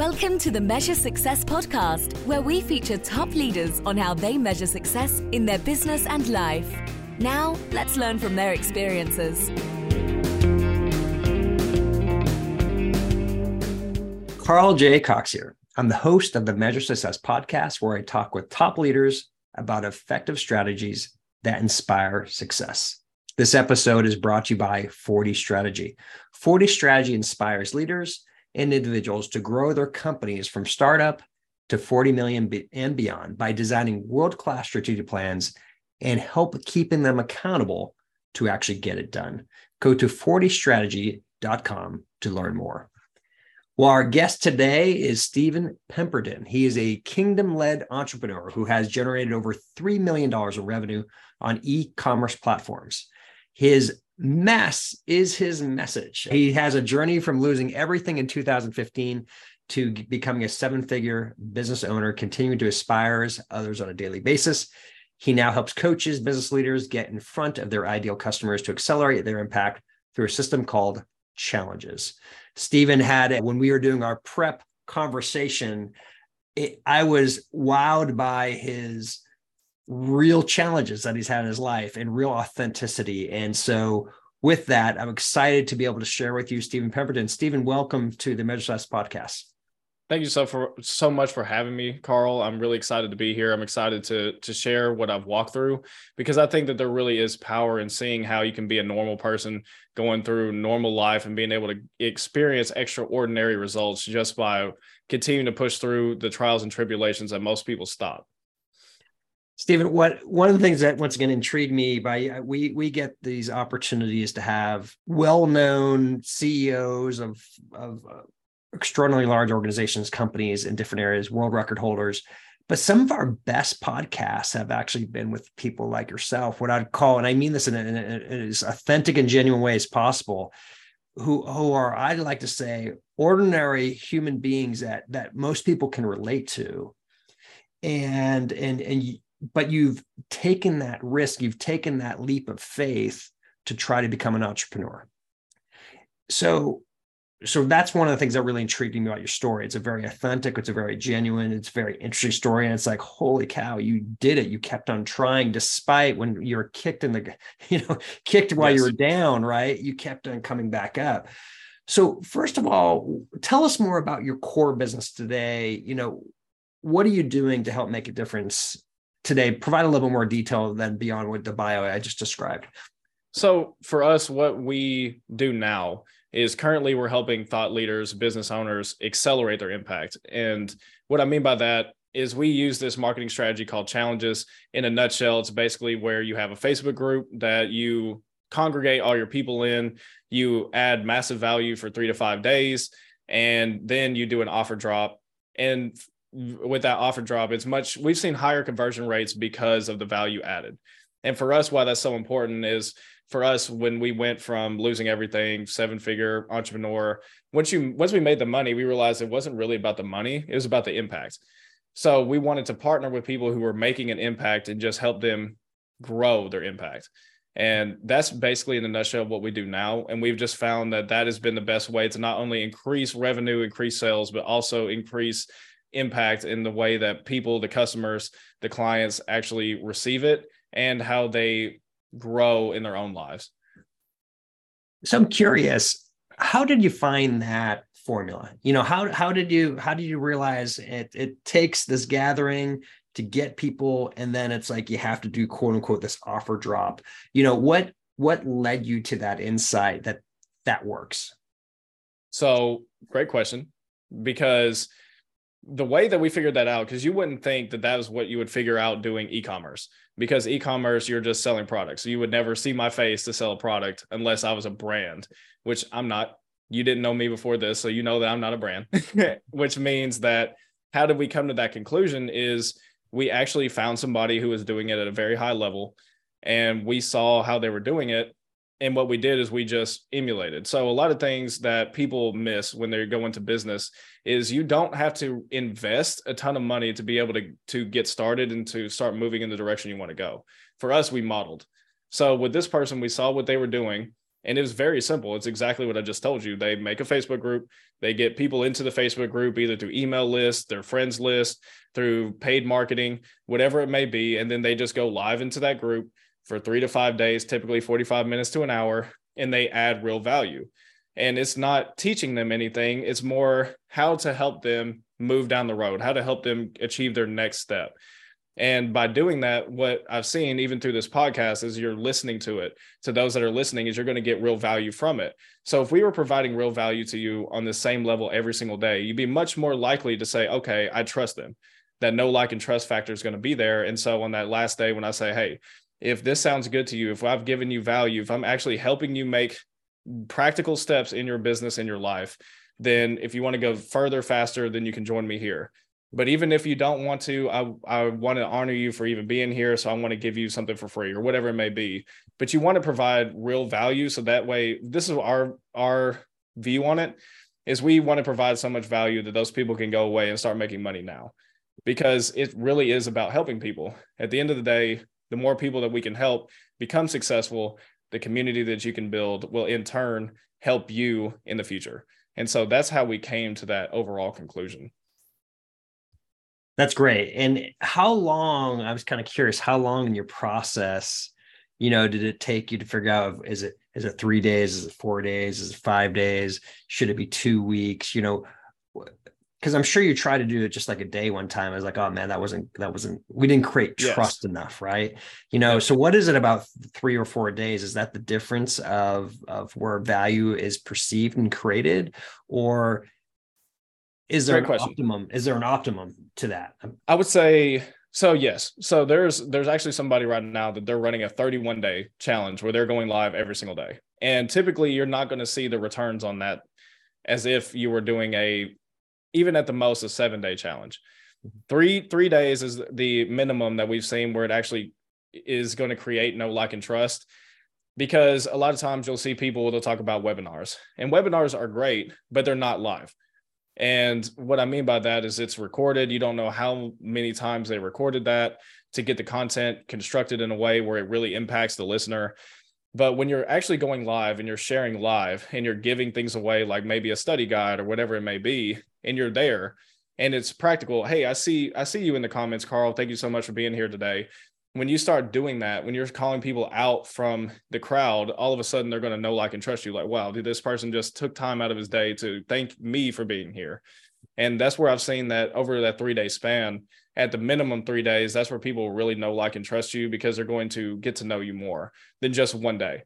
Welcome to the Measure Success podcast, where we feature top leaders on how they measure success in their business and life. Now, let's learn from their experiences. Carl J. Cox here. I'm the host of the Measure Success podcast, where I talk with top leaders about effective strategies that inspire success. This episode is brought to you by 40 Strategy. 40 Strategy inspires leaders and individuals to grow their companies from startup to 40 million and beyond by designing world-class strategic plans and help keeping them accountable to actually get it done. Go to 40strategy.com to learn more. Well, our guest today is Stephen Pemberton. He is a kingdom led entrepreneur who has generated over $3 million in revenue on e commerce platforms. His mess is his message. He has a journey from losing everything in 2015 to becoming a seven figure business owner, continuing to aspire others on a daily basis. He now helps coaches, business leaders get in front of their ideal customers to accelerate their impact through a system called challenges. Stephen had, when we were doing our prep conversation, it, I was wowed by his real challenges that he's had in his life and real authenticity. And so, with that, I'm excited to be able to share with you Stephen Pemberton. Stephen, welcome to the Measure Success podcast. Thank you so for so much for having me, Carl. I'm really excited to be here. I'm excited to to share what I've walked through because I think that there really is power in seeing how you can be a normal person going through normal life and being able to experience extraordinary results just by continuing to push through the trials and tribulations that most people stop. Stephen, what one of the things that once again intrigued me by uh, we we get these opportunities to have well-known CEOs of of uh, extraordinarily large organizations, companies in different areas, world record holders. But some of our best podcasts have actually been with people like yourself, what I'd call, and I mean this in, a, in, a, in as authentic and genuine way as possible, who who are I'd like to say ordinary human beings that that most people can relate to, and and and but you've taken that risk, you've taken that leap of faith to try to become an entrepreneur. So, so that's one of the things that really intrigued me about your story. It's a very authentic, it's a very genuine, it's a very interesting story. And it's like, holy cow, you did it. You kept on trying despite when you were kicked in the, you know, kicked while yes. you were down, right? You kept on coming back up. So, first of all, tell us more about your core business today. You know, what are you doing to help make a difference today provide a little bit more detail than beyond what the bio I just described. So for us, what we do now is currently we're helping thought leaders, business owners accelerate their impact. And what I mean by that is we use this marketing strategy called challenges. In a nutshell, it's basically where you have a Facebook group that you congregate all your people in, you add massive value for three to five days, and then you do an offer drop. And with that offer drop, it's much we've seen higher conversion rates because of the value added. And for us, why that's so important is for us when we went from losing everything, seven figure entrepreneur. Once you once we made the money, we realized it wasn't really about the money; it was about the impact. So we wanted to partner with people who were making an impact and just help them grow their impact. And that's basically in a nutshell what we do now. And we've just found that that has been the best way to not only increase revenue, increase sales, but also increase impact in the way that people, the customers, the clients actually receive it and how they grow in their own lives. So I'm curious, how did you find that formula? You know, how how did you how did you realize it it takes this gathering to get people and then it's like you have to do quote unquote this offer drop. You know, what what led you to that insight that that works? So, great question because the way that we figured that out because you wouldn't think that that was what you would figure out doing e-commerce because e-commerce you're just selling products. So you would never see my face to sell a product unless i was a brand which i'm not. You didn't know me before this so you know that i'm not a brand which means that how did we come to that conclusion is we actually found somebody who was doing it at a very high level and we saw how they were doing it and what we did is we just emulated. So a lot of things that people miss when they go into business is you don't have to invest a ton of money to be able to to get started and to start moving in the direction you want to go for us we modeled so with this person we saw what they were doing And it was very simple. It's exactly what I just told you. They make a Facebook group, they get people into the Facebook group either through email list, their friends list, through paid marketing, whatever it may be. And then they just go live into that group for three to five days, typically 45 minutes to an hour, and they add real value. And it's not teaching them anything, it's more how to help them move down the road, how to help them achieve their next step. And by doing that, what I've seen even through this podcast is you're listening to it. To those that are listening, is you're going to get real value from it. So if we were providing real value to you on the same level every single day, you'd be much more likely to say, okay, I trust them. That know like and trust factor is going to be there. And so on that last day, when I say, hey, if this sounds good to you, if I've given you value, if I'm actually helping you make practical steps in your business in your life, then if you want to go further faster, then you can join me here. But even if you don't want to, I, I want to honor you for even being here. So I want to give you something for free or whatever it may be. But you want to provide real value. So that way, this is our our view on it is we want to provide so much value that those people can go away and start making money now. Because it really is about helping people. At the end of the day, the more people that we can help become successful, the community that you can build will in turn help you in the future. And so that's how we came to that overall conclusion. That's great. And how long, I was kind of curious, how long in your process, you know, did it take you to figure out is it is it three days, is it four days, is it five days? Should it be two weeks? You know, because I'm sure you tried to do it just like a day one time. I was like, oh man, that wasn't that wasn't we didn't create trust yes. enough, right? You know, so what is it about three or four days? Is that the difference of of where value is perceived and created, or is there Great an question. optimum? Is there an optimum to that? Um, I would say so. Yes. So there's there's actually somebody right now that they're running a 31 day challenge where they're going live every single day, and typically you're not going to see the returns on that as if you were doing a even at the most a seven day challenge. Three three days is the minimum that we've seen where it actually is going to create know like and trust because a lot of times you'll see people they'll talk about webinars and webinars are great but they're not live. And what i mean by that is it's recorded. You don't know how many times they recorded that to get the content constructed in a way where it really impacts the listener but when you're actually going live and you're sharing live and you're giving things away, like maybe a study guide or whatever it may be, and you're there and it's practical. Hey, I see, I see you in the comments, Carl. Thank you so much for being here today. When you start doing that, when you're calling people out from the crowd, all of a sudden they're going to know, like, and trust you. Like, wow, dude, this person just took time out of his day to thank me for being here. And that's where I've seen that over that three day span, at the minimum three days, that's where people really know, like, and trust you because they're going to get to know you more than just one day.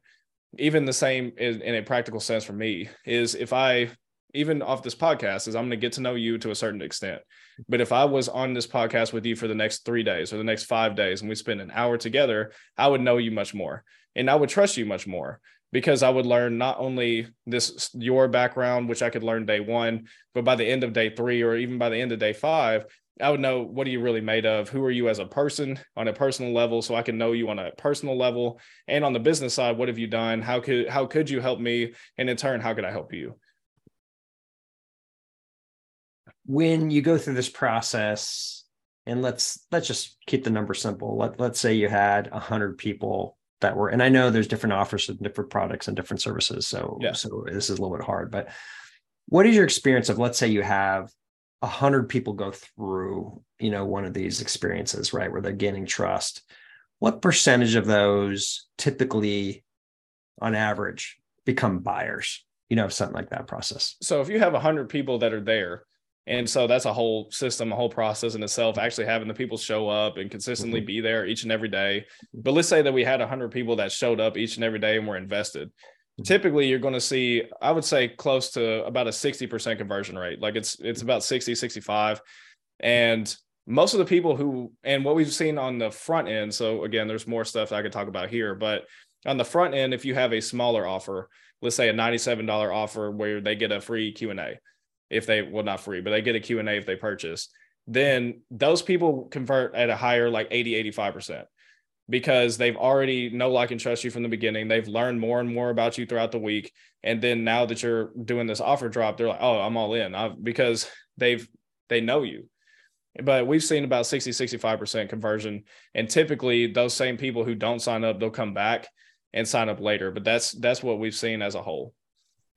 Even the same in, in a practical sense for me is if I, even off this podcast, is I'm going to get to know you to a certain extent. But if I was on this podcast with you for the next three days or the next five days and we spend an hour together, I would know you much more and I would trust you much more because I would learn not only this your background, which I could learn day one, but by the end of day three or even by the end of day five, I would know what are you really made of? Who are you as a person on a personal level, so I can know you on a personal level, and on the business side, what have you done? How could how could you help me? And in turn, how could I help you? When you go through this process, and let's let's just keep the number simple. Let let's say you had a hundred people that were, and I know there's different offers and different products and different services, so yeah. so this is a little bit hard, but what is your experience of let's say you have a hundred people go through, you know, one of these experiences, right, where they're gaining trust, what percentage of those typically, on average, become buyers? You know, something like that process. So if you have a hundred people that are there, and so that's a whole system, a whole process in itself, actually having the people show up and consistently mm-hmm. be there each and every day. Mm-hmm. But let's say that we had 100 people that showed up each and every day and were invested Hmm. typically you're going to see i would say close to about a 60% conversion rate. Like it's it's about 60 65 and most of the people who and what we've seen on the front end so again there's more stuff i could talk about here but on the front end if you have a smaller offer let's say a $97 offer where they get a free q&a if they well not free but they get a q&a if they purchase then those people convert at a higher like 80 85% because they've already know, like, and trust you from the beginning. They've learned more and more about you throughout the week. And then now that you're doing this offer drop, they're like, oh, I'm all in I've, because they've, they know you. But we've seen about 60, 65% conversion. And typically, those same people who don't sign up, they'll come back and sign up later. But that's that's what we've seen as a whole.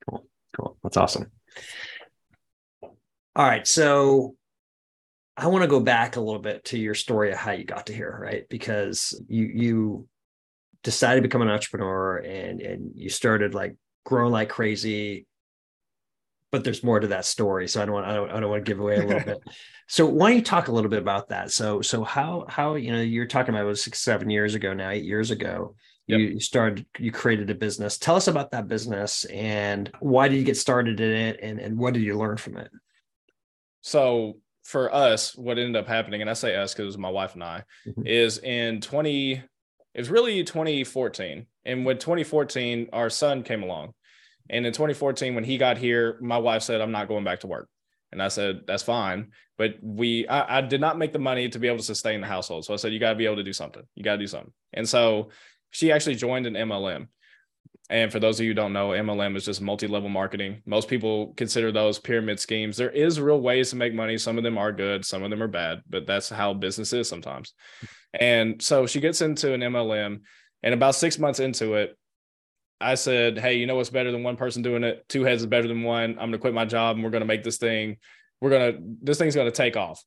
Cool. Cool. That's awesome. All right. So I want to go back a little bit to your story of how you got to here, right? Because you you decided to become an entrepreneur and and you started like growing like crazy. But there's more to that story, so I don't want I don't, I don't want to give away a little bit. So why don't you talk a little bit about that? So so how how you know you're talking about it was six seven years ago now eight years ago Yep. You started, you created a business. Tell us about that business and why did you get started in it and, and what did you learn from it? So for us, what ended up happening, and I say us because it was my wife and I, mm-hmm. is in 20, it was really 2014. And when 2014, our son came along. And in 2014, when he got here, my wife said, I'm not going back to work. And I said, that's fine. But we, I, I did not make the money to be able to sustain the household. So I said, you got to be able to do something. You got to do something. And so she actually joined an MLM. And for those of you who don't know, MLM is just multi-level marketing. Most people consider those pyramid schemes. There is real ways to make money. Some of them are good, some of them are bad, but that's how business is sometimes. And so she gets into an MLM, and about six months into it, I said, Hey, you know what's better than one person doing it? Two heads is better than one. I'm gonna quit my job and we're gonna make this thing, we're gonna this thing's gonna take off.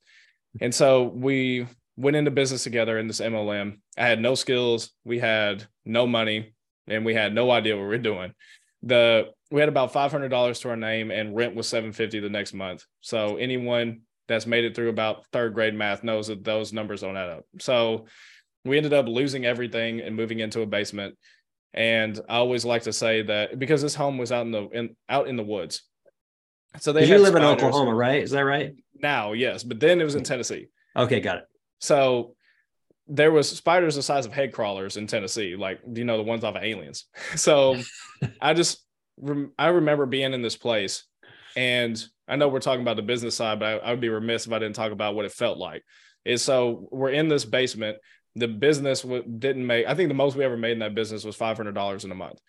And so we went into business together in this MLM. I had no skills, we had no money, and we had no idea what we are doing. The we had about five hundred dollars to our name, and rent was seven fifty the next month. So anyone that's made it through about third grade math knows that those numbers don't add up. So we ended up losing everything and moving into a basement. And I always like to say that because this home was out in the in, out in the woods. So they you live spiders. in Oklahoma, right? Is that right? Now, yes, but then it was in Tennessee. Okay, got it. So there was spiders the size of head crawlers in Tennessee, like you know the ones off of aliens. So I just I remember being in this place, and I know we're talking about the business side, but I, I would be remiss if I didn't talk about what it felt like. Is so we're in this basement. The business didn't make. I think the most we ever made in that business was five hundred dollars in a month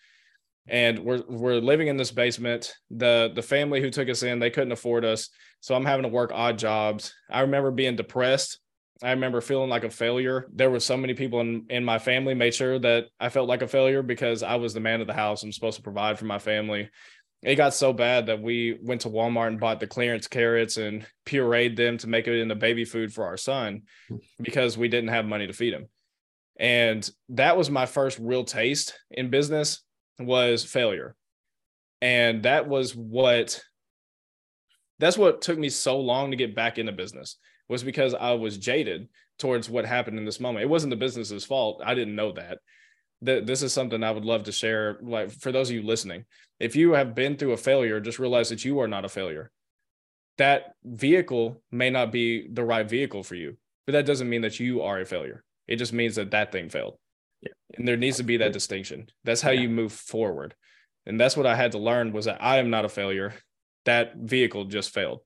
and we're we're living in this basement. The the family who took us in, they couldn't afford us, so I'm having to work odd jobs. I remember being depressed I remember feeling like a failure. There were so many people in, in my family made sure that I felt like a failure because I was the man of the house. I'm supposed to provide for my family. It got so bad that we went to Walmart and bought the clearance carrots and pureed them to make it into baby food for our son because we didn't have money to feed him. And that was my first real taste in business was failure. And that was what that's what took me so long to get back into business was because I was jaded towards what happened in this moment. It wasn't the business's fault. I didn't know that. That this is something I would love to share. Like for those of you listening, if you have been through a failure, just realize that you are not a failure. That vehicle may not be the right vehicle for you, but that doesn't mean that you are a failure. It just means that that thing failed. Yeah. And there needs to be that distinction. That's how yeah. you move forward. And that's what I had to learn was that I am not a failure. That vehicle just failed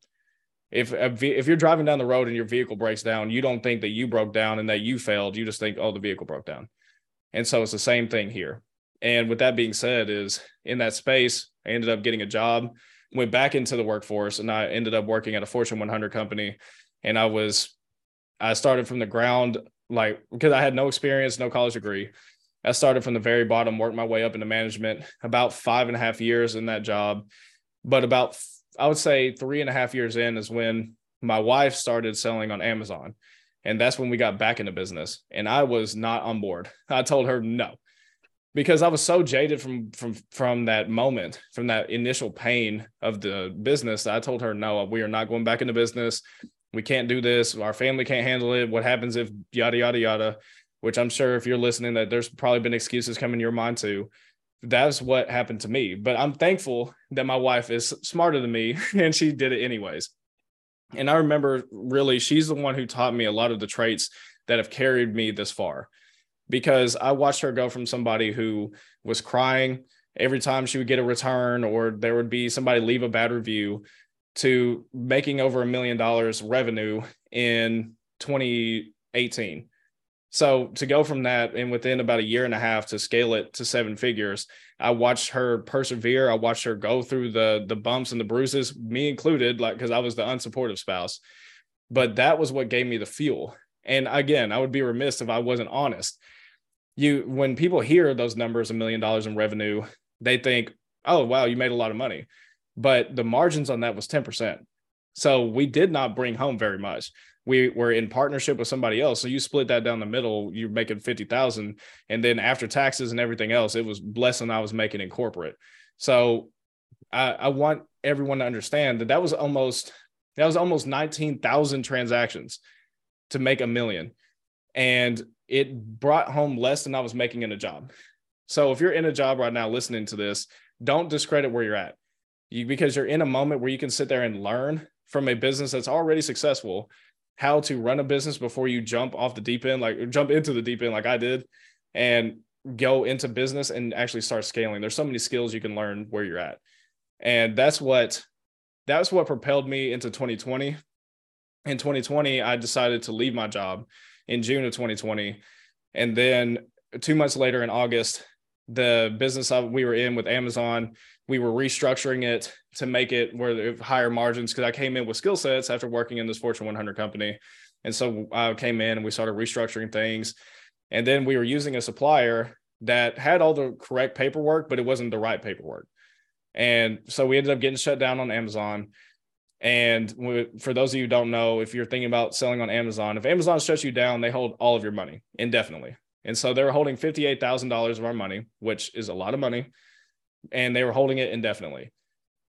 if uh, if you're driving down the road and your vehicle breaks down, you don't think that you broke down and that you failed. You just think, oh, the vehicle broke down. And so it's the same thing here. And with that being said, is in that space, I ended up getting a job, went back into the workforce, and I ended up working at a Fortune 100 company. And I was, I started from the ground, like because I had no experience, no college degree. I started from the very bottom, worked my way up into management. About five and a half years in that job, but about I would say three and a half years in is when my wife started selling on Amazon. And that's when we got back into business. And I was not on board. I told her no. Because I was so jaded from from from that moment, from that initial pain of the business, I told her, no, we are not going back into business. We can't do this. Our family can't handle it. What happens if yada yada yada? Which I'm sure if you're listening, that there's probably been excuses coming in your mind too that's what happened to me. But I'm thankful that my wife is smarter than me and she did it anyways. And I remember really, she's the one who taught me a lot of the traits that have carried me this far because I watched her go from somebody who was crying every time she would get a return or there would be somebody leave a bad review to making over a million dollars revenue in 2018 so to go from that and within about a year and a half to scale it to seven figures, I watched her persevere. I watched her go through the the bumps and the bruises, me included, like because I was the unsupportive spouse. But that was what gave me the fuel. And again, I would be remiss if I wasn't honest. you when people hear those numbers a million dollars in revenue they think oh wow you made a lot of money but the margins on that was 10% so we did not bring home very much. We were in partnership with somebody else. So you split that down the middle you're making 50000 and then after taxes and everything else it was less than i was making in corporate. So I, I want everyone to understand that that was almost that was almost 19000 transactions to make a million. And it brought home less than I was making in a job. So if you're in a job right now listening to this, don't discredit where you're at. You, because you're in a moment where you can sit there and learn from a business that's already successful how to run a business before you jump off the deep end, like jump into the deep end, like I did, and go into business and actually start scaling. There's so many skills you can learn where you're at. And that's what that's what propelled me into 2020. In 2020, I decided to leave my job in June of 2020. And then two months later in August, the business we were in with Amazon, we were restructuring it to make it where higher margins because I came in with skill sets after working in this Fortune 100 company. And so I came in and we started restructuring things. And then we were using a supplier that had all the correct paperwork, but it wasn't the right paperwork. And so we ended up getting shut down on Amazon. And for those of you don't know, if you're thinking about selling on Amazon, if Amazon shuts you down, they hold all of your money indefinitely. And so they were holding $58,000 of our money, which is a lot of money. And they were holding it indefinitely.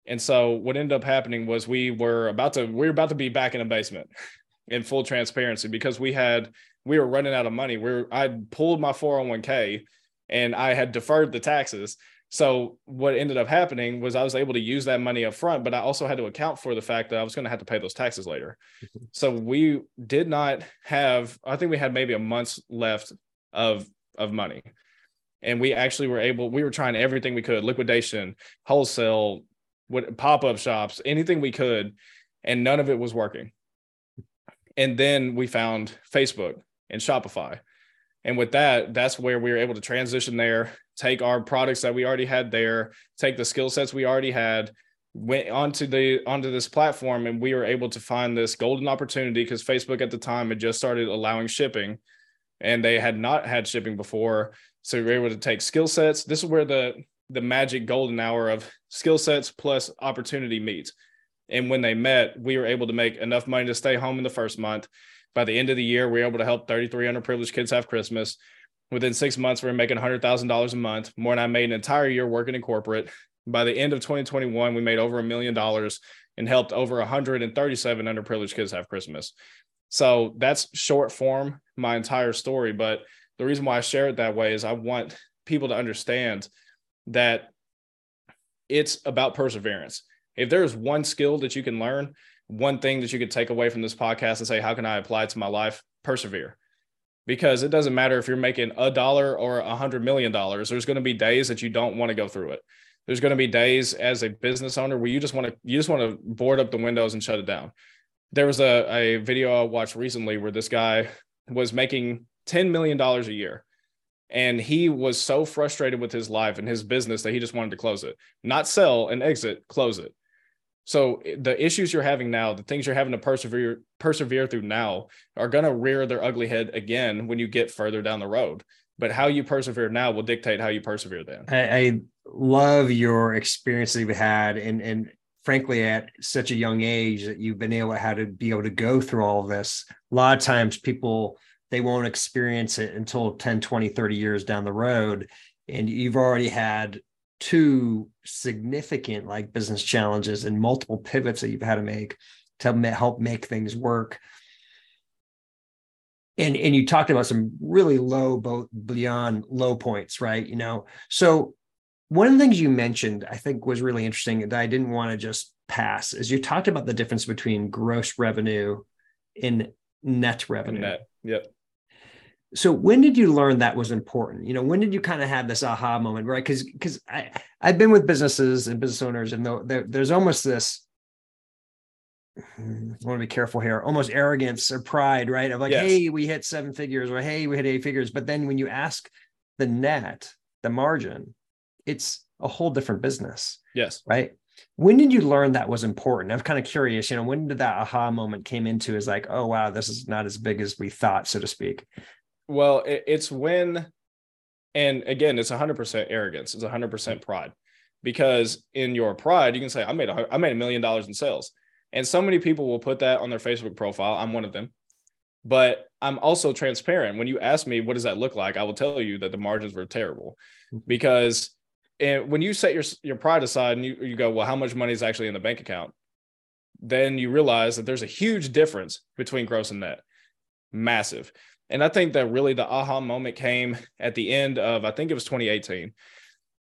And so what ended up happening was we were about to, we were about to be back in a basement in full transparency because we had, we were running out of money. We are I pulled my 401k and I had deferred the taxes. So what ended up happening was I was able to use that money up front, but I also had to account for the fact that I was going to have to pay those taxes later. Mm-hmm. So we did not have, I think we had maybe a month's left of of money. And we actually were able, we were trying everything we could, liquidation, wholesale, what pop-up shops, anything we could, and none of it was working. And then we found Facebook and Shopify. And with that, that's where we were able to transition there take our products that we already had there, take the skill sets we already had, went onto the onto this platform, and we were able to find this golden opportunity because Facebook at the time had just started allowing shipping, and they had not had shipping before. So we were able to take skill sets. This is where the the magic golden hour of skill sets plus opportunity meets. And when they met, we were able to make enough money to stay home in the first month. By the end of the year, we were able to help 33 underprivileged kids have Christmas. Within six months, we were making $100,000 a month, more than I made an entire year working in corporate. By the end of 2021, we made over a million dollars and helped over 137 underprivileged kids have Christmas. So that's short form, my entire story. But the reason why I share it that way is I want people to understand that it's about perseverance. If there's one skill that you can learn, one thing that you could take away from this podcast and say, how can I apply it to my life? Persevere because it doesn't matter if you're making a dollar or a hundred million dollars. There's going to be days that you don't want to go through it. There's going to be days as a business owner where you just want to you just want to board up the windows and shut it down. There was a, a video I watched recently where this guy was making $10 million a year. And he was so frustrated with his life and his business that he just wanted to close it, not sell and exit, close it. So eh, the issues you're having now, the things you're having to persevere persevere through now are going to rear their ugly head again when you get further down the road. But how you persevere now will dictate how you persevere then. I, I love your experience that you've had and and frankly at such a young age that you've been able how to be able to go through all this. A lot of times people they won't experience it until 10, 20, 30 years down the road. And you've already had two significant like business challenges and multiple pivots that you've had to make to help make things work and and you talked about some really low both beyond low points right you know so one of the things you mentioned i think was really interesting that i didn't want to just pass is you talked about the difference between gross revenue and net revenue. net yep. So when did you learn that was important? You know when did you kind of have this aha moment right? Because because i i've been with businesses and business owners and there, there's almost this hmm, i want to be careful here almost arrogance or pride right? Of like yes. hey we hit seven figures or hey we hit eight figures. But then when you ask the net the margin it's a whole different business yes right when did you learn that was important i'm kind of curious you know when did that aha moment came into is like oh wow this is not as big as we thought so to speak well, it, it's when And again, it's 100% arrogance. It's 100% pride because in your pride, you can say, I made a, I made a million dollars in sales. And so many people will put that on their Facebook profile. I'm one of them. But I'm also transparent. When you ask me, what does that look like? I will tell you that the margins were terrible mm-hmm. because and when you set your, your pride aside and you, you go, well, how much money is actually in the bank account? Then you realize that there's a huge difference between gross and net. Massive. And I think that really the aha moment came at the end of, I think it was 2018.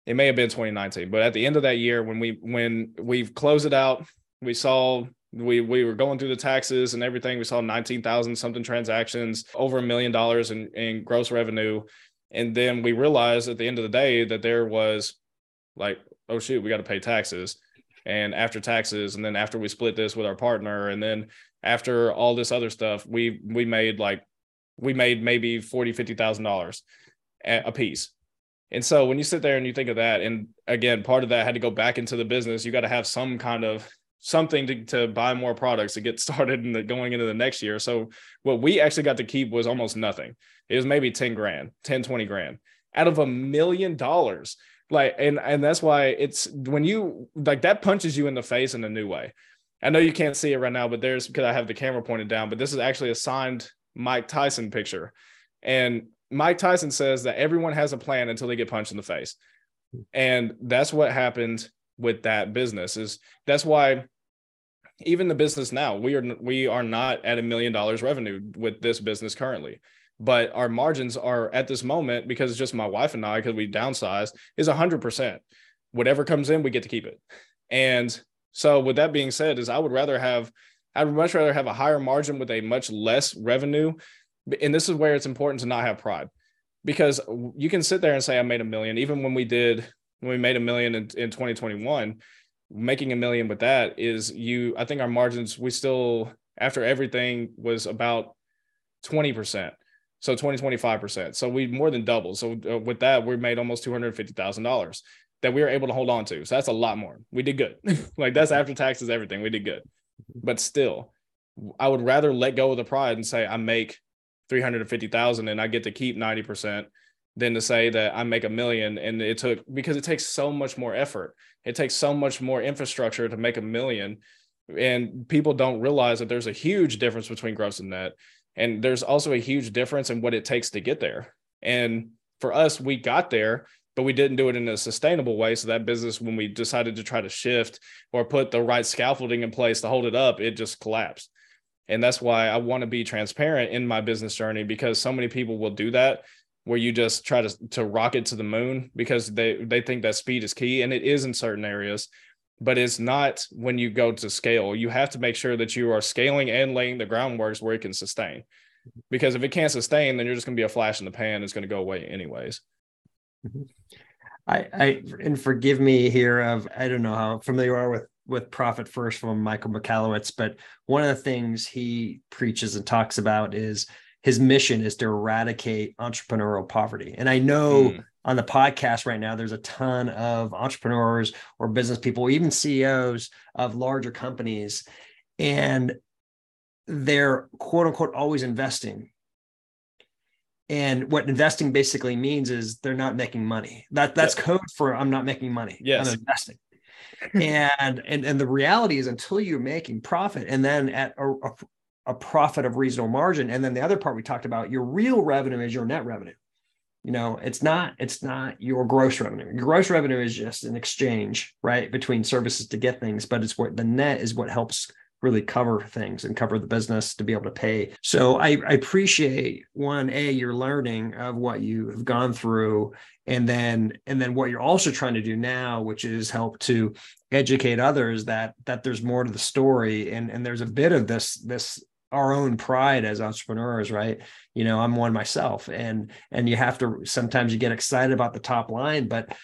It may have been 2019, but at the end of that year, when we when we've closed it out, we saw we we were going through the taxes and everything. We saw 19,000 something transactions, over a million dollars in, in gross revenue. And then we realized at the end of the day that there was like, oh shoot, we got to pay taxes. And after taxes, and then after we split this with our partner, and then after all this other stuff, we we made like we made maybe forty, fifty thousand dollars a piece. And so when you sit there and you think of that, and again, part of that had to go back into the business, you got to have some kind of something to, to buy more products to get started in the going into the next year. So what we actually got to keep was almost nothing. It was maybe 10 grand, 10, 20 grand out of a million dollars. Like, and and that's why it's when you like that punches you in the face in a new way. I know you can't see it right now, but there's because I have the camera pointed down, but this is actually a signed Mike Tyson picture. And Mike Tyson says that everyone has a plan until they get punched in the face. And that's what happened with that business is that's why even the business now we are we are not at a million dollars revenue with this business currently but our margins are at this moment because it's just my wife and I because we downsized is 100% whatever comes in we get to keep it. And so with that being said is I would rather have I would much rather have a higher margin with a much less revenue. And this is where it's important to not have pride because you can sit there and say I made a million. Even when we did when we made a million in, in 2021 making a million with that is you i think our margins we still after everything was about 20% so 20 25% so we more than doubled. So uh, with that we made almost $250000 that we were able to hold on to. So that's a lot more. We did good. Like that's after taxes everything. We did good. But still i would rather let go of the pride and say i make 350000 and i get to keep 90% than to say that I make a million and it took because it takes so much more effort. It takes so much more infrastructure to make a million. And people don't realize that there's a huge difference between gross and net. And there's also a huge difference in what it takes to get there. And for us, we got there, but we didn't do it in a sustainable way. So that business, when we decided to try to shift or put the right scaffolding in place to hold it up, it just collapsed. And that's why I want to be transparent in my business journey because so many people will do that where you just try to to rocket to the moon because they they think that speed is key and it is in certain areas but it's not when you go to scale you have to make sure that you are scaling and laying the groundwork where it can sustain because if it can't sustain then you're just going to be a flash in the pan it's going to go away anyways mm-hmm. I, I and forgive me here of I don't know how familiar you are with with Profit First from Michael Michalowicz, but one of the things he preaches and talks about is his mission is to eradicate entrepreneurial poverty. And I know mm. On the podcast right now, there's a ton of entrepreneurs or business people, even CEOs of larger companies, and they're quote unquote always investing. And what investing basically means is they're not making money. That that's yep. code for I'm not making money. Yes. I'm investing. and and and the reality is until you're making profit and then at a, a, a profit of reasonable margin. And then the other part we talked about, your real revenue is your net revenue. You know, it's not it's not your gross revenue. Your gross revenue is just an exchange, right, between services to get things, but it's what the net is what helps really cover things and cover the business to be able to pay. So I, I, appreciate one, a your learning of what you have gone through, and then and then what you're also trying to do now, which is help to educate others that that there's more to the story, and and there's a bit of this this our own pride as entrepreneurs right? You know i'm one myself and and you have to sometimes you get excited about the top line but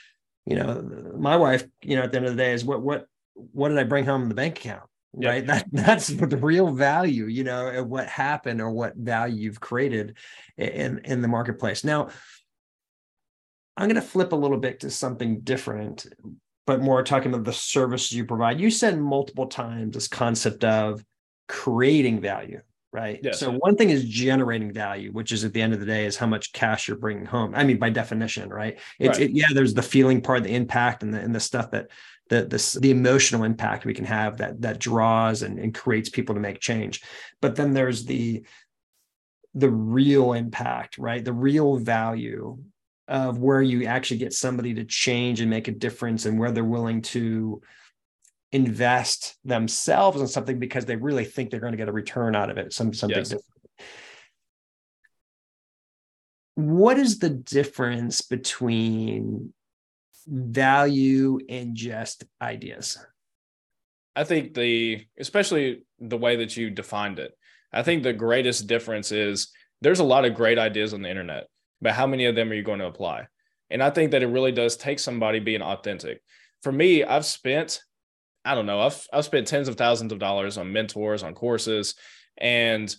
you know my wife you know at the end of the day is what what what did i bring home in the bank account? Right? That that's the real value you know of what happened or what value you've created in in the marketplace. Now i'm going to flip a little bit to something different but more talking about the services you provide. You said multiple times this concept of creating value right? Yes. So one thing is generating value, which is at the end of the day is how much cash you're bringing home. I mean, by definition, right? It's Right. It, yeah, there's the feeling part, the impact, and the and the stuff that the the the emotional impact we can have that that draws and, and creates people to make change. But then there's the the real impact, right? The real value of where you actually get somebody to change and make a difference and where they're willing to invest themselves in something because they really think they're going to get a return out of it some something Yes. different what is the difference between value and just ideas I think the especially the way that you defined it. I think the greatest difference is there's a lot of great ideas on the internet, but how many of them are you going to apply? And I think that it really does take somebody being authentic. For me, I've spent I don't know, I've I've spent tens of thousands of dollars on mentors, on courses, and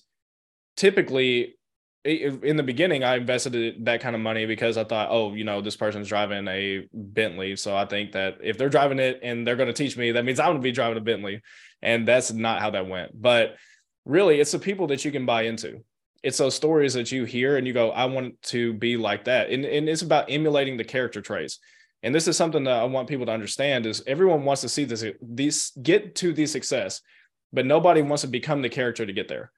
typically in the beginning i invested that kind of money because i thought oh you know this person's driving a bentley. So i think that if they're driving it and they're going to teach me that means i'm going to be driving a bentley. And that's not how that went. But really it's the people that you can buy into. It's those stories that you hear and you go i want to be like that. And, and it's about emulating the character traits and this is something that i want people to understand is everyone wants to see this these get to the success but nobody wants to become the character to get there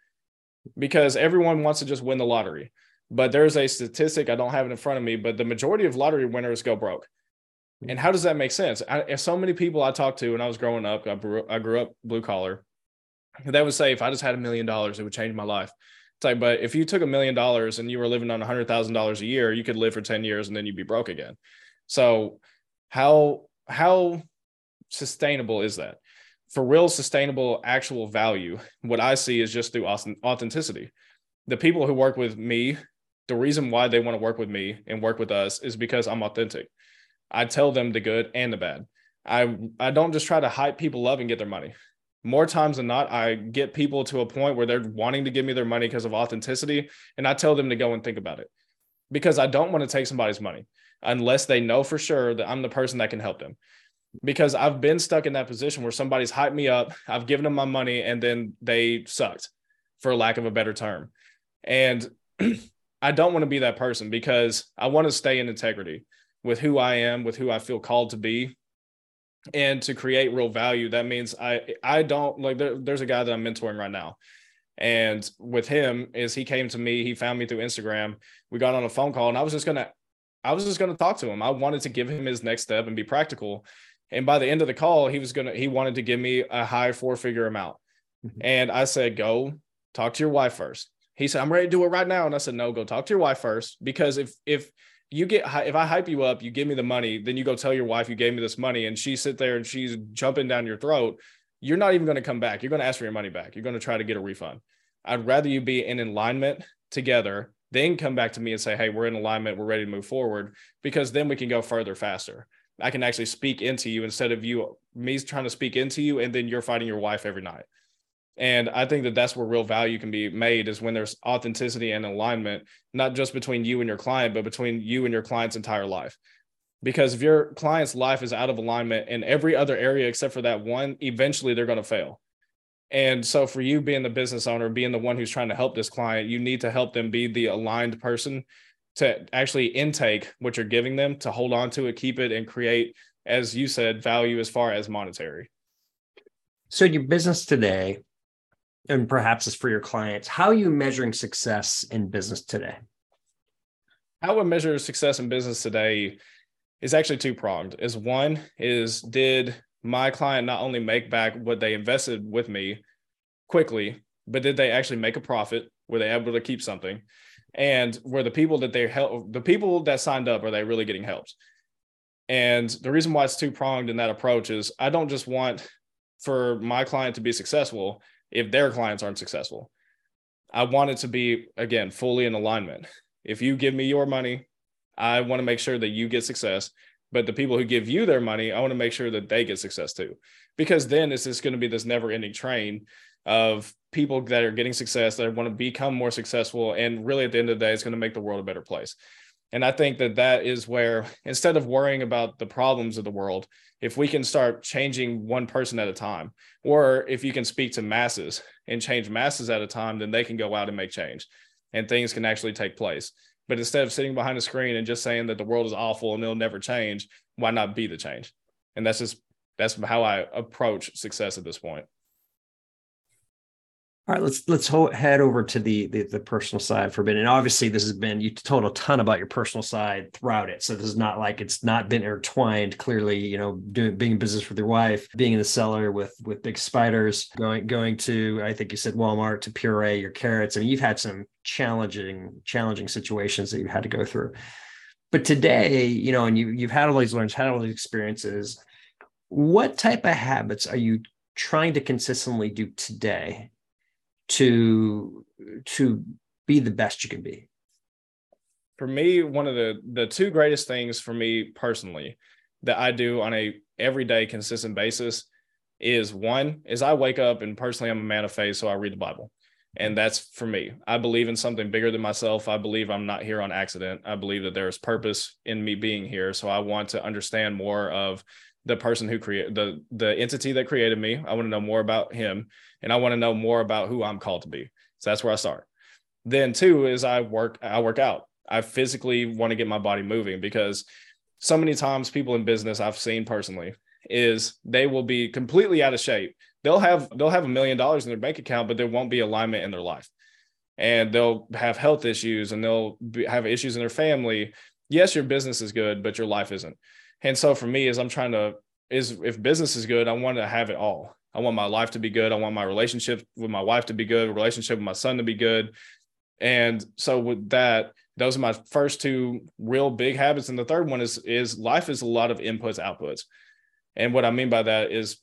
because everyone wants to just win the lottery. But there's a statistic, I don't have it in front of me, but the majority of lottery winners go broke. And how does that make sense? I, so many people I talked to when I was growing up, I grew, I grew up blue collar, they would say, if I just had a million dollars, it would change my life. It's like, but if you took a million dollars and you were living on a hundred thousand dollars a year, you could live for 10 years and then you'd be broke again. So how, how sustainable is that? For real sustainable actual value, what I see is just through authenticity. The people who work with me, the reason why they want to work with me and work with us is because I'm authentic. I tell them the good and the bad. I I don't just try to hype people up and get their money. More times than not, I get people to a point where they're wanting to give me their money because of authenticity, and I tell them to go and think about it because I don't want to take somebody's money unless they know for sure that I'm the person that can help them. Because I've been stuck in that position where somebody's hyped me up, I've given them my money, and then they sucked, for lack of a better term. And I don't want to be that person because I want to stay in integrity with who I am, with who I feel called to be, and to create real value. That means I I don't like there, there's a guy that I'm mentoring right now. And with him is he came to me, he found me through Instagram. We got on a phone call and I was just gonna I was just gonna talk to him. I wanted to give him his next step and be practical. And by the end of the call, he was gonna he wanted to give me a high four figure amount. Mhm. And I said, go talk to your wife first. He said, I'm ready to do it right now. And I said, no, go talk to your wife first. Because if if you get if I hype you up, you give me the money, then you go tell your wife you gave me this money, and she sit there and she's jumping down your throat. You're not even going to come back. You're going to ask for your money back. You're going to try to get a refund. I'd rather you be in alignment together, then come back to me and say, "Hey, we're in alignment. We're ready to move forward," because then we can go further faster. I can actually speak into you instead of you me trying to speak into you, and then you're fighting your wife every night. And I think that that's where real value can be made is when there's authenticity and alignment, not just between you and your client, but between you and your client's entire life. Because if your client's life is out of alignment in every other area except for that one, eventually they're going to fail. And so, for you being the business owner, being the one who's trying to help this client, you need to help them be the aligned person to actually intake what you're giving them, to hold on to it, keep it, and create, as you said, value as far as monetary. So your business today, and perhaps it's for your clients, how are you measuring success in business today? how I measure success in business today is actually two pronged. Is one is did my client not only make back what they invested with me quickly, but did they actually make a profit? Were they able to keep something? And were the people that they help the people that signed up, are they really getting helped? And the reason why it's two pronged in that approach is I don't just want for my client to be successful if their clients aren't successful. I want it to be, again, fully in alignment. If you give me your money, I want to make sure that you get success. But the people who give you their money, I want to make sure that they get success too. Because then it's just going to be this never ending train of people that are getting success that want to become more successful. And really, at the end of the day, it's going to make the world a better place. And I think that that is where instead of worrying about the problems of the world, if we can start changing one person at a time, or if you can speak to masses and change masses at a time, then they can go out and make change and things can actually take place. But instead of sitting behind a screen and just saying that the world is awful and it'll never change, why not be the change? And that's just that's how I approach success at this point. All right, let's let's head over to the, the, the personal side for a minute. And obviously, this has been you told a ton about your personal side throughout it. So this is not like it's not been intertwined. Clearly, you know, doing being in business with your wife, being in the cellar with with big spiders, going going to I think you said Walmart to puree your carrots. I mean, you've had some challenging challenging situations that you've had to go through. But today, you know, and you you've had all these learns, had all these experiences. What type of habits are you trying to consistently do today to to be the best you can be. For me one of the the two greatest things for me personally that i do on a everyday consistent basis is one is i wake up and personally i'm a man of faith so i read the bible. And that's for me. I believe in something bigger than myself. I believe i'm not here on accident. I believe that there's purpose in me being here. So i want to understand more of the person who created the the entity that created me. I want to know more about him, and I want to know more about who I'm called to be. So that's where I start. Then two is I work I work out. I physically want to get my body moving because so many times people in business I've seen personally is they will be completely out of shape. They'll have they'll have a million dollars in their bank account, but there won't be alignment in their life, and they'll have health issues and they'll be, have issues in their family. Yes, your business is good, but your life isn't. And so for me, is I'm trying to is if business is good, I want to have it all. I want my life to be good. I want my relationship with my wife to be good, relationship with my son to be good. And so with that, those are my first two real big habits. And the third one is is life is a lot of inputs, outputs. And what I mean by that is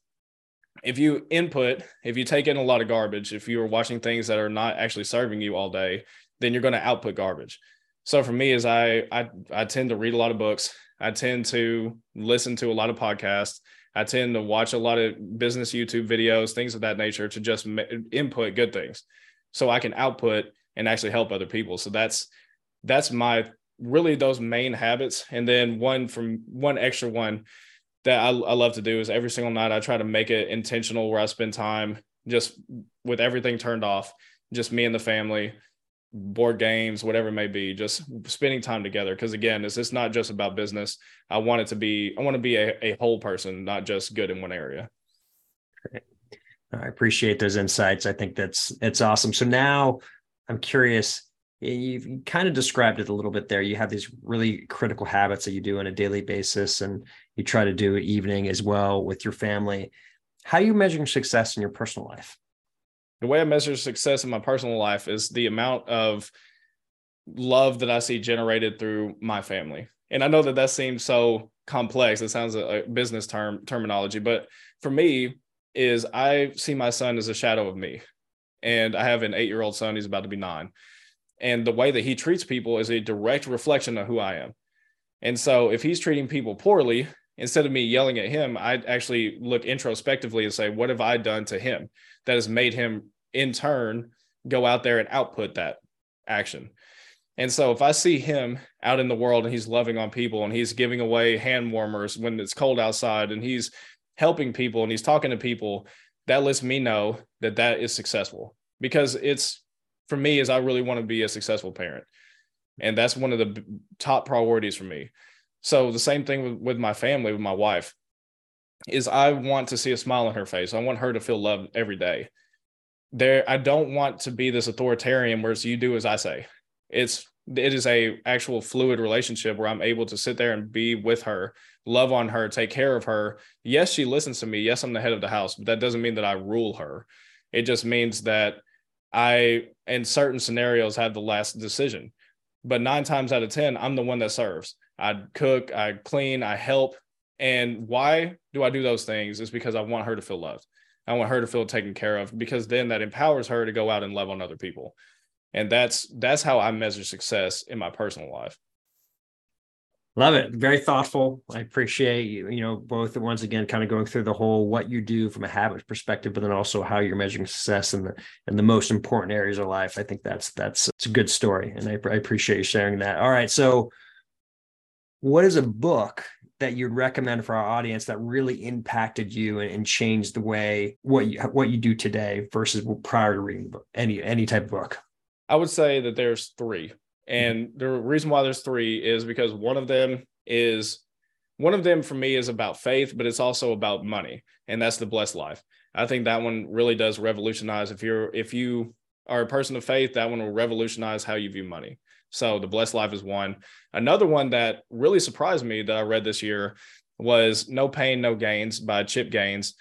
if you input, if you take in a lot of garbage, if you are watching things that are not actually serving you all day, then you're going to output garbage. So for me, is I I I tend to read a lot of books. I tend to listen to a lot of podcasts. I tend to watch a lot of business YouTube videos, things of that nature to just input good things so I can output and actually help other people. So that's that's my really those main habits. And then one from one extra one that I, I love to do is every single night I try to make it intentional where I spend time just with everything turned off, just me and the family, board games, whatever it may be, just spending time together. Because again, it's, it's not just about business. I want it to be, I want to be a, a whole person, not just good in one area. Great. I appreciate those insights. I think that's it's awesome. So now I'm curious. You've kind of described it a little bit there. You have these really critical habits that you do on a daily basis, and you try to do evening as well with your family. How are you measuring success in your personal life? The way I measure success in my personal life is the amount of love that I see generated through my family. And I know that that seems so complex. It sounds a business term terminology, but for me, is I see my son as a shadow of me. And I have an eight year old son, he's about to be nine. And the way that he treats people is a direct reflection of who I am. And so if he's treating people poorly, instead of me yelling at him, I actually look introspectively and say, what have I done to him that has made him in turn go out there and output that action. And so if I see him out in the world and he's loving on people and he's giving away hand warmers when it's cold outside and he's helping people and he's talking to people, that lets me know that that is successful because it's for me is I really want to be a successful parent. And that's one of the top priorities for me. So the same thing with, with my family, with my wife, is I want to see a smile on her face. I want her to feel loved every day there i don't want to be this authoritarian where it's you do as i say. It's it is a actual fluid relationship where i'm able to sit there and be with her love on her take care of her. Yes she listens to me. Yes i'm the head of the house but that doesn't mean that i rule her. It just means that i in certain scenarios have the last decision. But nine times out of ten i'm the one that serves. I cook i clean i help. And why do i do those things is because i want her to feel loved I want her to feel taken care of because then that empowers her to go out and love on other people. And that's that's how I measure success in my personal life. Love it. Very thoughtful. I appreciate you, you know, both once again kind of going through the whole what you do from a habit perspective, but then also how you're measuring success in the in the most important areas of life. I think that's that's it's a good story. And I, I appreciate you sharing that. All right. So what is a book that you'd recommend for our audience that really impacted you and, and changed the way what you what you do today versus prior to reading any any type of book? I would say that there's three. Mm-hmm. And the reason why there's three is because one of them is one of them for me is about faith, but it's also about money. And that's the blessed life. I think that one really does revolutionize. If you're if you are a person of faith, that one will revolutionize how you view money. So the blessed life is one. Another one that really surprised me that I read this year was No Pain, No Gaines by Chip Gaines.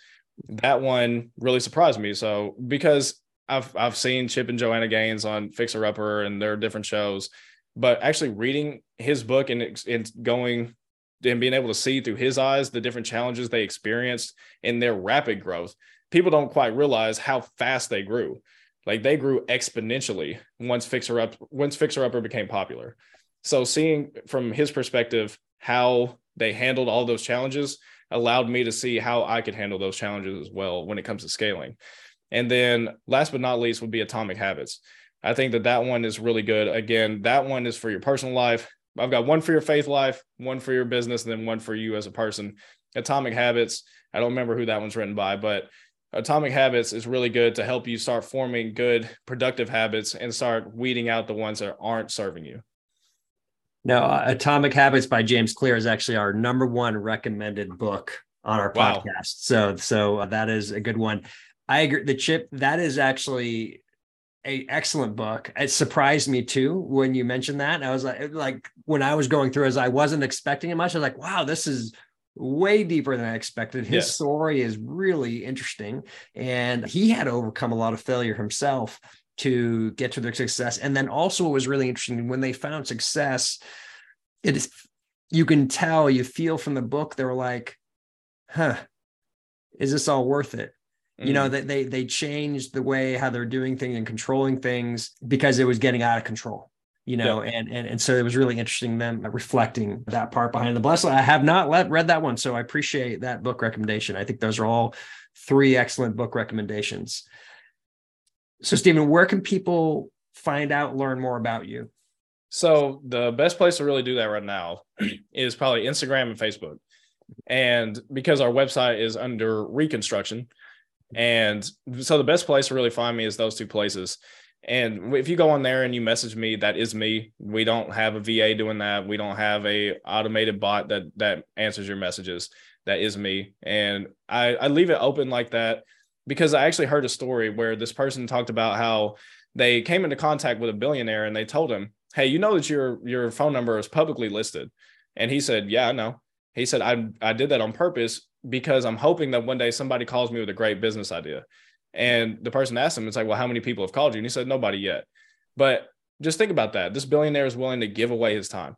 That one really surprised me. So because I've I've seen Chip and Joanna Gaines on Fixer Upper and their different shows, but actually reading his book and, and going and being able to see through his eyes the different challenges they experienced in their rapid growth, people don't quite realize how fast they grew. Like they grew exponentially once Fixer Up once Fixer Upper became popular. So seeing from his perspective how they handled all those challenges allowed me to see how I could handle those challenges as well when it comes to scaling. And then last but not least would be Atomic Habits. I think that that one is really good. Again, that one is for your personal life. I've got one for your faith life, one for your business, and then one for you as a person. Atomic Habits, I don't remember who that one's written by, but Atomic Habits is really good to help you start forming good, productive habits and start weeding out the ones that aren't serving you. Now, uh, Atomic Habits by James Clear is actually our number one recommended book on our wow. podcast. So, so uh, that is a good one. I agree. The chip that is actually a excellent book. It surprised me too when you mentioned that. I was like, like when I was going through, as I wasn't expecting it much. I was like, wow, this is way deeper than I expected. His yes. story is really interesting, and he had to overcome a lot of failure himself to get to their success. And then also, what was really interesting when they found success, it is you can tell, you feel from the book, they were like, "Huh, is this all worth it?" you know mm. that they they changed the way how they're doing things and controlling things because it was getting out of control you know and, and and so it was really interesting them reflecting that part behind the blessing. i have not let, read that one so i appreciate that book recommendation. I think those are all three excellent book recommendations. So stephen where can people find out learn more about you? So the best place to really do that right now is probably instagram and facebook. And because our website is under reconstruction and so the best place to really find me is those two places. And if you go on there and you message me, that is me. We don't have a VA doing that. We don't have a automated bot that that answers your messages. That is me. And I, I leave it open like that because I actually heard a story where this person talked about how they came into contact with a billionaire and they told him, Hey, you know that your your phone number is publicly listed. And he said, Yeah, I know. He said, I I did that on purpose because I'm hoping that one day somebody calls me with a great business idea. And the person asked him, it's like, well, how many people have called you? And he said, nobody yet. But just think about that. This billionaire is willing to give away his time.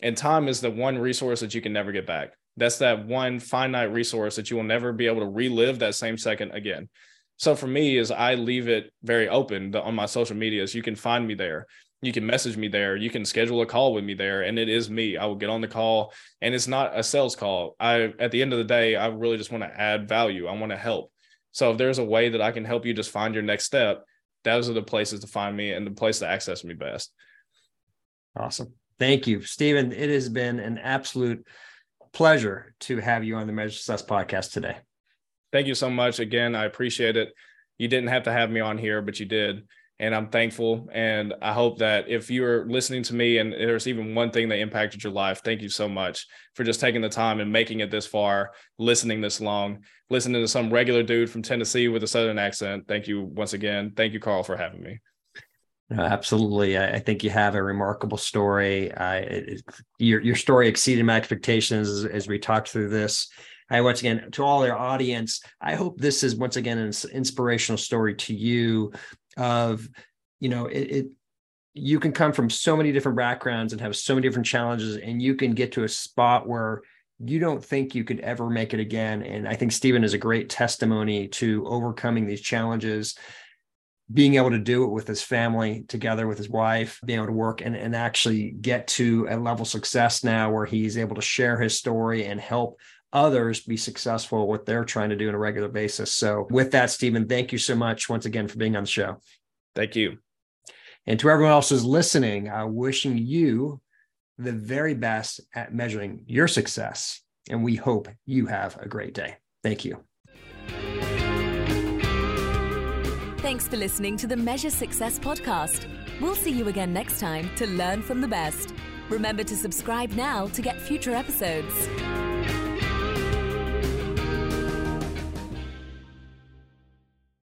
And time is the one resource that you can never get back. That's that one finite resource that you will never be able to relive that same second again. So for me, is I leave it very open on my social medias. You can find me there you can message me there you can schedule a call with me there and it is me i will get on the call and it's not a sales call i at the end of the day i really just want to add value i want to help so if there's a way that i can help you just find your next step those are the places to find me and the place to access me best. Awesome. Thank you. Stephen it has been an absolute pleasure to have you on the measure success podcast today. Thank you so much. Again i appreciate it. You didn't have to have me on here but you did and I'm thankful. And I hope that if you're listening to me and there's even one thing that impacted your life, thank you so much for just taking the time and making it this far, listening this long, listening to some regular dude from Tennessee with a Southern accent. Thank you once again. Thank you, Carl, for having me. absolutely. I, I, think you have a remarkable story. I, it, your, your story exceeded my expectations as, as we talked through this. I once again to all our audience, I hope this is once again an inspirational story to you of you know it, it you can come from so many different backgrounds and have so many different challenges and you can get to a spot where you don't think you could ever make it again. And i think stephen is a great testimony to overcoming these challenges being able to do it with his family together with his wife being able to work and, and actually get to a level of success now where he's able to share his story and help others be successful what they're trying to do on a regular basis. So, with that, Stephen, thank you so much once again for being on the show. Thank you. And to everyone else who's listening, uh, wishing you the very best at measuring your success. And we hope you have a great day. Thank you. Thanks for listening to the Measure Success podcast. We'll see you again next time to learn from the best. Remember to subscribe now to get future episodes.